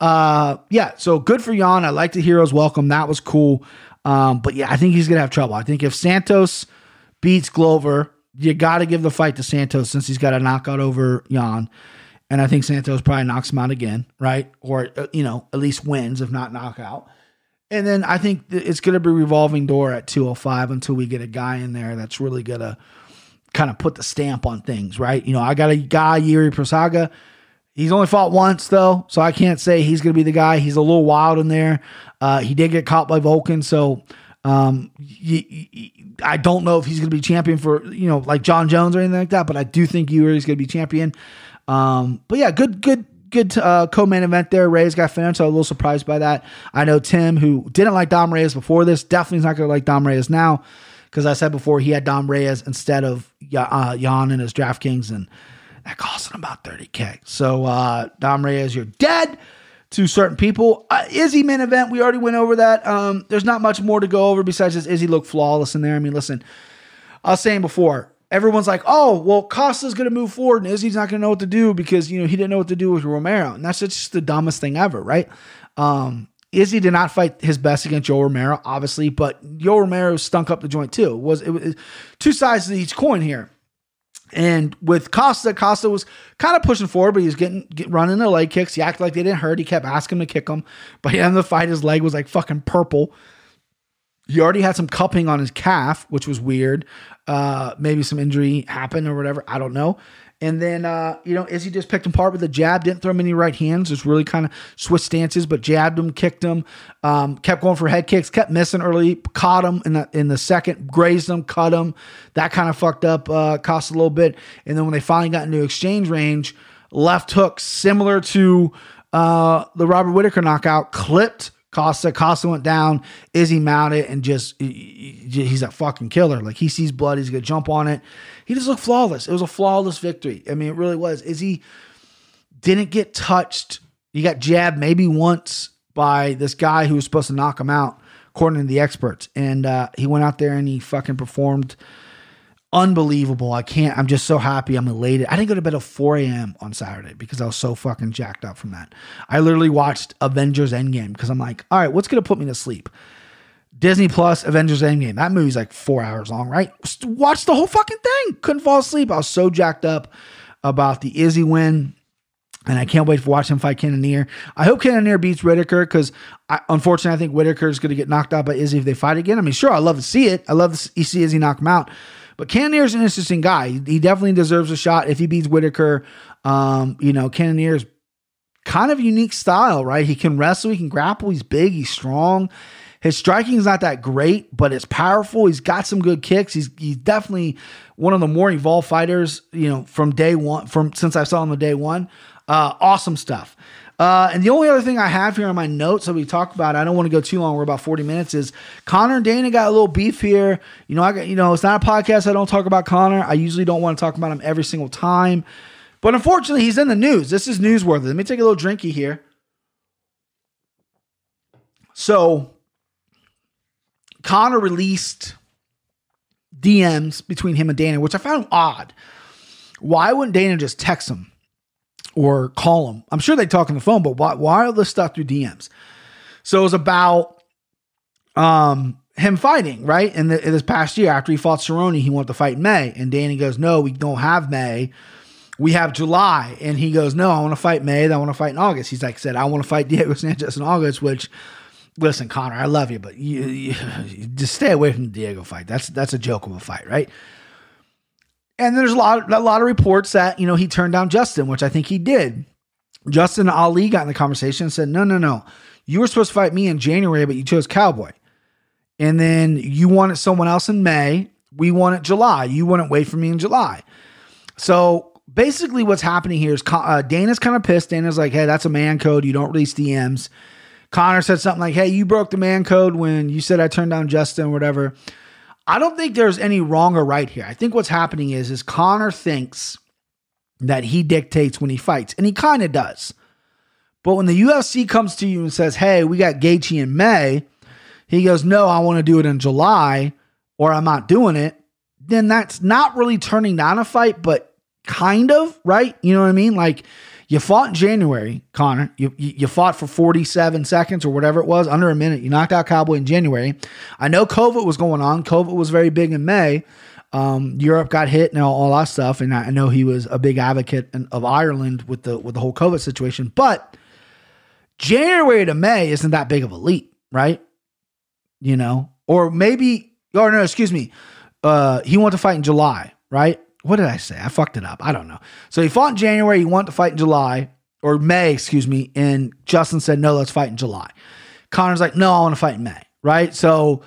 uh, yeah, so good for Jan. I like the heroes welcome. That was cool. Um, but yeah, I think he's gonna have trouble. I think if Santos beats Glover, you got to give the fight to Santos since he's got a knockout over Jan. And I think Santos probably knocks him out again, right? Or, uh, you know, at least wins, if not knockout. And then I think it's going to be revolving door at 205 until we get a guy in there that's really going to kind of put the stamp on things, right? You know, I got a guy, Yuri Prochazka. He's only fought once, though, so I can't say he's going to be the guy. He's a little wild in there. Uh, he did get caught by Volkan, so um, y- y- I don't know if he's going to be champion for, you know, like Jon Jones or anything like that, but I do think Yuri's going to be champion. Um, but yeah, good, good, good uh, co-main event there. Reyes got finished. So I was a little surprised by that. I know Tim, who didn't like Dom Reyes before this, definitely is not going to like Dom Reyes now because I said before he had Dom Reyes instead of uh, Jan in his DraftKings, and that cost him about 30K. So uh, Dom Reyes, you're dead to certain people. Uh, Izzy main event, we already went over that. Um, there's not much more to go over besides just Izzy looked flawless in there. I mean, listen, I was saying before, everyone's like, oh, well, Costa's going to move forward and Izzy's not going to know what to do because, you know, he didn't know what to do with Romero. And that's just the dumbest thing ever, right? Um, Izzy did not fight his best against Joe Romero, obviously, but Joe Romero stunk up the joint too. It was it was two sides to each coin here. And with Costa, Costa was kind of pushing forward, but he was getting get, running the leg kicks. He acted like they didn't hurt. He kept asking him to kick him. But in the fight, his leg was like fucking purple. He already had some cupping on his calf, which was weird. Uh, maybe some injury happened or whatever. I don't know. And then, uh, you know, Izzy just picked him apart with a jab, didn't throw him any right hands, just really kind of switched stances, but jabbed him, kicked him, um, kept going for head kicks, kept missing early, caught him in the in the second, grazed him, cut him. That kind of fucked up uh, Costa a little bit. And then when they finally got into exchange range, left hook similar to uh, the Robert Whitaker knockout, clipped Costa. Costa went down. Izzy mounted and just he's a fucking killer. Like he sees blood, he's gonna jump on it. He just looked flawless. It was a flawless victory. I mean, it really was. Is he didn't get touched. He got jabbed maybe once by this guy who was supposed to knock him out, according to the experts. And uh, he went out there and he fucking performed unbelievable. I can't. I'm just so happy. I'm elated. I didn't go to bed at 4 a.m. on Saturday because I was so fucking jacked up from that. I literally watched Avengers Endgame because I'm like, all right, what's gonna put me to sleep? Disney Plus Avengers Endgame. That movie's like four hours long, right? Watched the whole fucking thing. Couldn't fall asleep. I was so jacked up about the Izzy win. And I can't wait to watch him fight Cannonier. I hope Cannonier beats Whitaker because, unfortunately, I think Whitaker is going to get knocked out by Izzy if they fight again. I mean, sure, I love to see it. I love to see Izzy knock him out. But Cannonier's an interesting guy. He definitely deserves a shot if he beats Whitaker. Um, you know, Cannonier's kind of unique style, right? He can wrestle, he can grapple, he's big, he's strong. His striking is not that great, but it's powerful. He's got some good kicks. He's he's definitely one of the more evolved fighters, you know, from day one, from since I saw him the day one. Uh, awesome stuff. Uh, and the only other thing I have here on my notes that we talked about, I don't want to go too long. We're about 40 minutes. Is Conor and Dana got a little beef here? You know, I got, you know, it's not a podcast. I don't talk about Conor. I usually don't want to talk about him every single time, but unfortunately, he's in the news. This is newsworthy. Let me take a little drinky here. So, Conor released DMs between him and Dana, which I found odd. Why wouldn't Dana just text him or call him? I'm sure they talk on the phone, but why, why all this stuff through DMs? So it was about um, him fighting, right? In this past year, after he fought Cerrone, he wanted to fight May. And Danny goes, No, we don't have May. We have July. And he goes, No, I want to fight May. I want to fight in August. He's like, said, I want to fight Diego Sanchez in August, which listen, Conor, I love you, but you, you, just stay away from the Diego fight. That's that's a joke of a fight, right? And there's a lot, a lot of reports that you know he turned down Justin, which I think he did. Justin Ali got in the conversation and said, "No, no, no, you were supposed to fight me in January, but you chose Cowboy, and then you wanted someone else in May. We wanted July. You wouldn't wait for me in July. So basically, what's happening here is uh, Dana's kind of pissed. Dana's like, "Hey, that's a man code. You don't release DMs." Conor said something like, Hey, you broke the man code when you said I turned down Justin or whatever. I don't think there's any wrong or right here. I think what's happening is, is Conor thinks that he dictates when he fights, and he kind of does. But when the UFC comes to you and says, Hey, we got Gaethje in May, he goes, No, I want to do it in July, or I'm not doing it, then that's not really turning down a fight, but kind of, right? You know what I mean? Like you fought in January, Conor. You, you you fought for 47 seconds or whatever it was, under a minute. You knocked out Cowboy in January. I know COVID was going on. COVID was very big in May. Um, Europe got hit and all, that stuff, and I, know he was a big advocate of Ireland with the with the whole COVID situation. But January to May isn't that big of a leap, right? You know, or maybe, or no, excuse me. Uh, he wanted to fight in July, right? What did I say? I fucked it up. I don't know. So he fought in January. He wanted to fight in July or May, excuse me. And Justin said, no, let's fight in July. Conor's like, no, I want to fight in May, right? So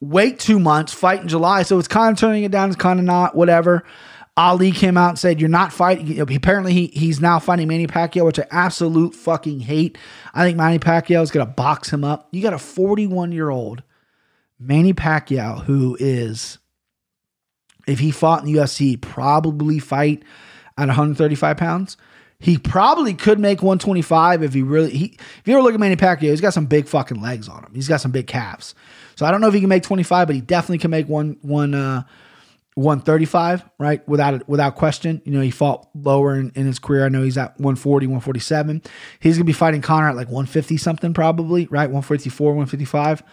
wait two months, fight in July. So it's kind of turning it down. It's kind of not, whatever. Ali came out and said, "You're not fighting." Apparently, he he's now fighting Manny Pacquiao, which I absolute fucking hate. I think Manny Pacquiao is gonna box him up. You got a 41 year old Manny Pacquiao who is, if he fought in the UFC, probably fight at 135 pounds. He probably could make 125 if he really. He, if you ever look at Manny Pacquiao, he's got some big fucking legs on him. He's got some big calves. So I don't know if he can make 25, but he definitely can make one one. Uh, 135, right? Without without question. You know, he fought lower in, in his career. I know he's at 140, 147. He's gonna be fighting Conor at like 150 something, probably, right? 154, 155.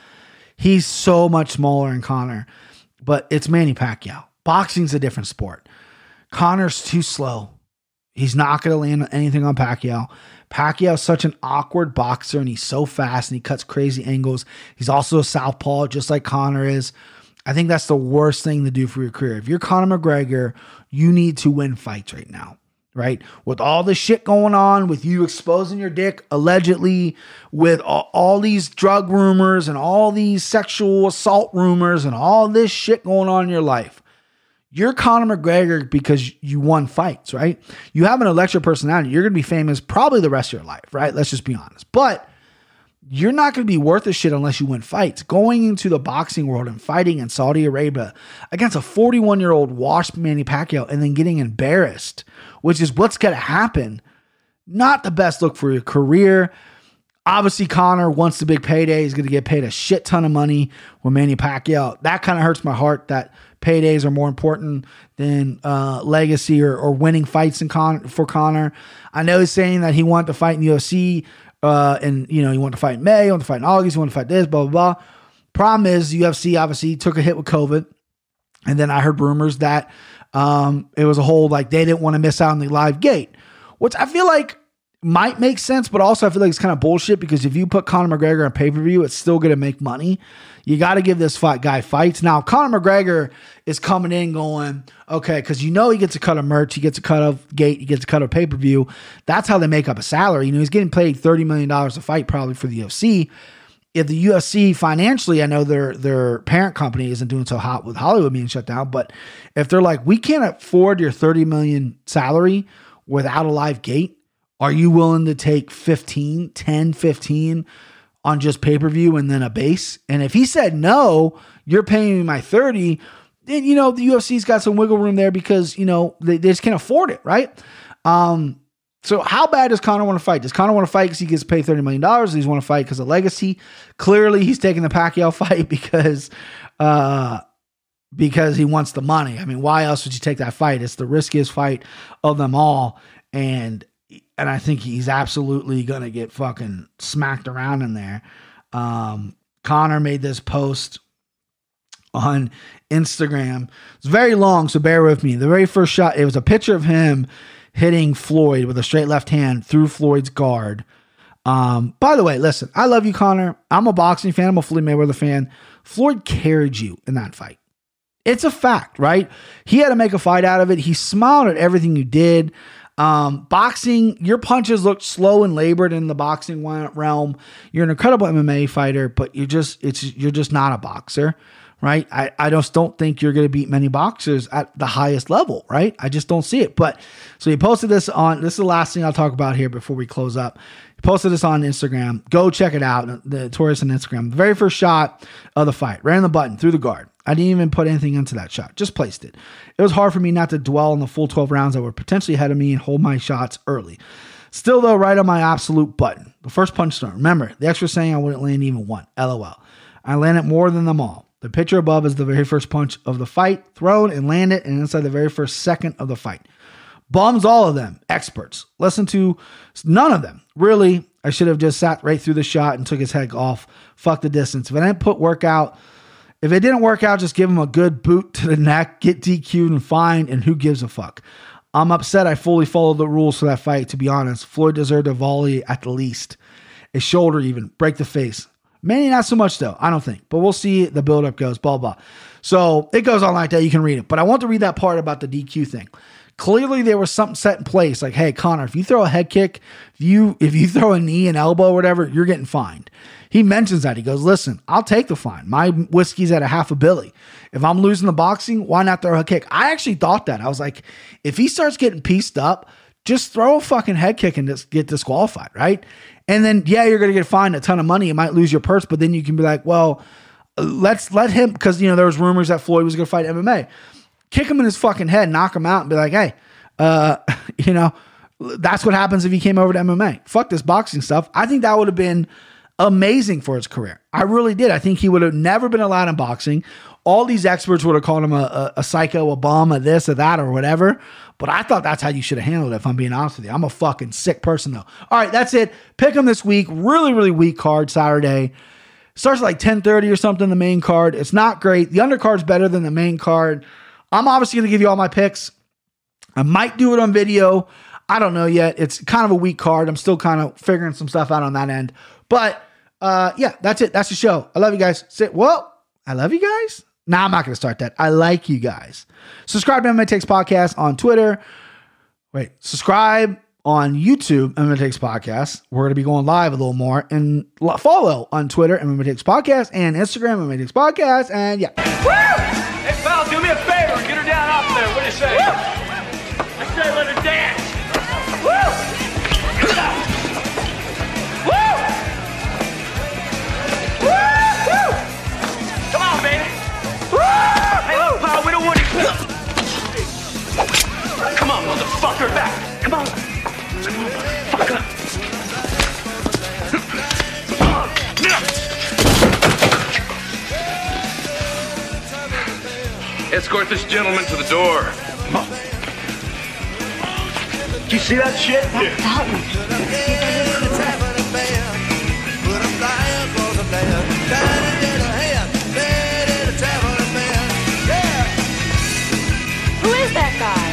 He's so much smaller than Conor, but it's Manny Pacquiao. Boxing's a different sport. Conor's too slow. He's not going to land anything on Pacquiao. Pacquiao's such an awkward boxer and he's so fast and he cuts crazy angles. He's also a southpaw, just like Conor is. I think that's the worst thing to do for your career. If you're Conor McGregor, you need to win fights right now, right? With all the shit going on, with you exposing your dick allegedly, with all, all these drug rumors and all these sexual assault rumors and all this shit going on in your life. You're Conor McGregor because you won fights, right? You have an electric personality. You're going to be famous probably the rest of your life, right? Let's just be honest. But you're not going to be worth a shit unless you win fights. Going into the boxing world and fighting in Saudi Arabia against a 41 year old washed Manny Pacquiao and then getting embarrassed, which is what's going to happen. Not the best look for your career. Obviously, Conor wants the big payday. He's going to get paid a shit ton of money with Manny Pacquiao. That kind of hurts my heart that paydays are more important than uh, legacy or, or winning fights in Con- for Conor. I know he's saying that he wanted to fight in the UFC uh, and you know, he want to fight in May, he want to fight in August, he want to fight this, blah, blah, blah. Problem is, UFC obviously took a hit with COVID. And then I heard rumors that um, it was a whole like they didn't want to miss out on the live gate, which I feel like might make sense, but also I feel like it's kind of bullshit because if you put Conor McGregor on pay per view, it's still going to make money. You got to give this fight guy fights. Now, Conor McGregor is coming in going, okay, because you know he gets a cut of merch, he gets a cut of gate, he gets a cut of pay per view. That's how they make up a salary. You know, he's getting paid $30 million a fight probably for the UFC. If the UFC financially, I know their their parent company isn't doing so hot with Hollywood being shut down, but if they're like, we can't afford your 30 million salary without a live gate, are you willing to take 15, 10, 15 on just pay per view and then a base? And if he said no, you're paying me my 30, then, you know, the UFC's got some wiggle room there because, you know, they, they just can't afford it, right? Um, so how bad does Conor want to fight? Does Conor want to fight because he gets paid $30 million? Does he want to fight because of legacy? Clearly he's taking the Pacquiao fight because, uh, because he wants the money. I mean, why else would you take that fight? It's the riskiest fight of them all. And and I think he's absolutely gonna get fucking smacked around in there. Um, Conor made this post on Instagram. It's very long, so bear with me. The very first shot, it was a picture of him hitting Floyd with a straight left hand through Floyd's guard. Um, by the way, listen, I love you, Conor. I'm a boxing fan. I'm a Floyd Mayweather fan. Floyd carried you in that fight. It's a fact, right? He had to make a fight out of it. He smiled at everything you did. Um, boxing, your punches look slow and labored in the boxing realm. You're an incredible MMA fighter, but you're just it's you're just not a boxer, right? I, I just don't think you're going to beat many boxers at the highest level, right? I just don't see it. But so he posted this on. This is the last thing I'll talk about here before we close up. He posted this on Instagram. Go check it out. The Taurus on Instagram. The very first shot of the fight, ran the button through the guard. I didn't even put anything into that shot, just placed it. It was hard for me not to dwell on the full 12 rounds that were potentially ahead of me and hold my shots early. Still, though, right on my absolute button. The first punch thrown. Remember, the extra saying I wouldn't land even one. LOL. I landed more than them all. The picture above is the very first punch of the fight, thrown and landed, and inside the very first second of the fight. Bums, all of them, experts. Listen to none of them. Really, I should have just sat right through the shot and took his head off. Fuck the distance. If I didn't put workout, if it didn't work out, just give him a good boot to the neck, get DQ'd and fined, and who gives a fuck? I'm upset I fully followed the rules for that fight, to be honest. Floyd deserved a volley at the least. A shoulder even, break the face. Manny, not so much though, I don't think. But we'll see the buildup goes, blah, blah. So it goes on like that. You can read it. But I want to read that part about the DQ thing. Clearly there was something set in place. Like, hey, Conor, if you throw a head kick, if you if you throw a knee and elbow or whatever, you're getting fined. He mentions that. He goes, listen, I'll take the fine. My whiskey's at a half a billy. If I'm losing the boxing, why not throw a kick? I actually thought that. I was like, if he starts getting pieced up, just throw a fucking head kick and just get disqualified, right? And then, yeah, you're going to get fined a ton of money. You might lose your purse, but then you can be like, well, let's let him, because, you know, there was rumors that Floyd was going to fight MMA. Kick him in his fucking head, knock him out, and be like, hey, uh, you know, that's what happens if he came over to MMA. Fuck this boxing stuff. I think that would have been amazing for his career. I really did. I think he would have never been allowed in boxing. All these experts would have called him a, a, a psycho, a bum, a this, or that, or whatever. But I thought that's how you should have handled it, if I'm being honest with you. I'm a fucking sick person, though. All right, that's it. Pick him this week. Really, really weak card Saturday. Starts at like 10:30 or something, the main card. It's not great. The undercard's better than the main card. I'm obviously gonna give you all my picks. I might do it on video. I don't know yet. It's kind of a weak card. I'm still kind of figuring some stuff out on that end. But uh yeah, that's it. That's the show. I love you guys. Sit well, I love you guys. Nah, I'm not gonna start that. I like you guys. Subscribe to MMA Takes Podcast on Twitter. Wait, subscribe on YouTube, MMA Takes Podcast. We're going to be going live a little more. And follow on Twitter, MMA Takes Podcast, and Instagram, MMA Takes Podcast. And yeah. Hey, off there. What do you say? I say let her dance. Woo! Woo! Woo! Woo! Come on, baby. Woo! Hey, look, pal, we don't want you. Come on, motherfucker, back. Come on. Come on, motherfucker. Escort this gentleman to the door. Did you see that shit? Yeah. Who is that guy?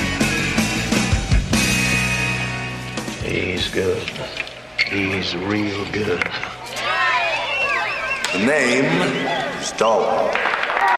He's good. He's real good. The name, is Stone.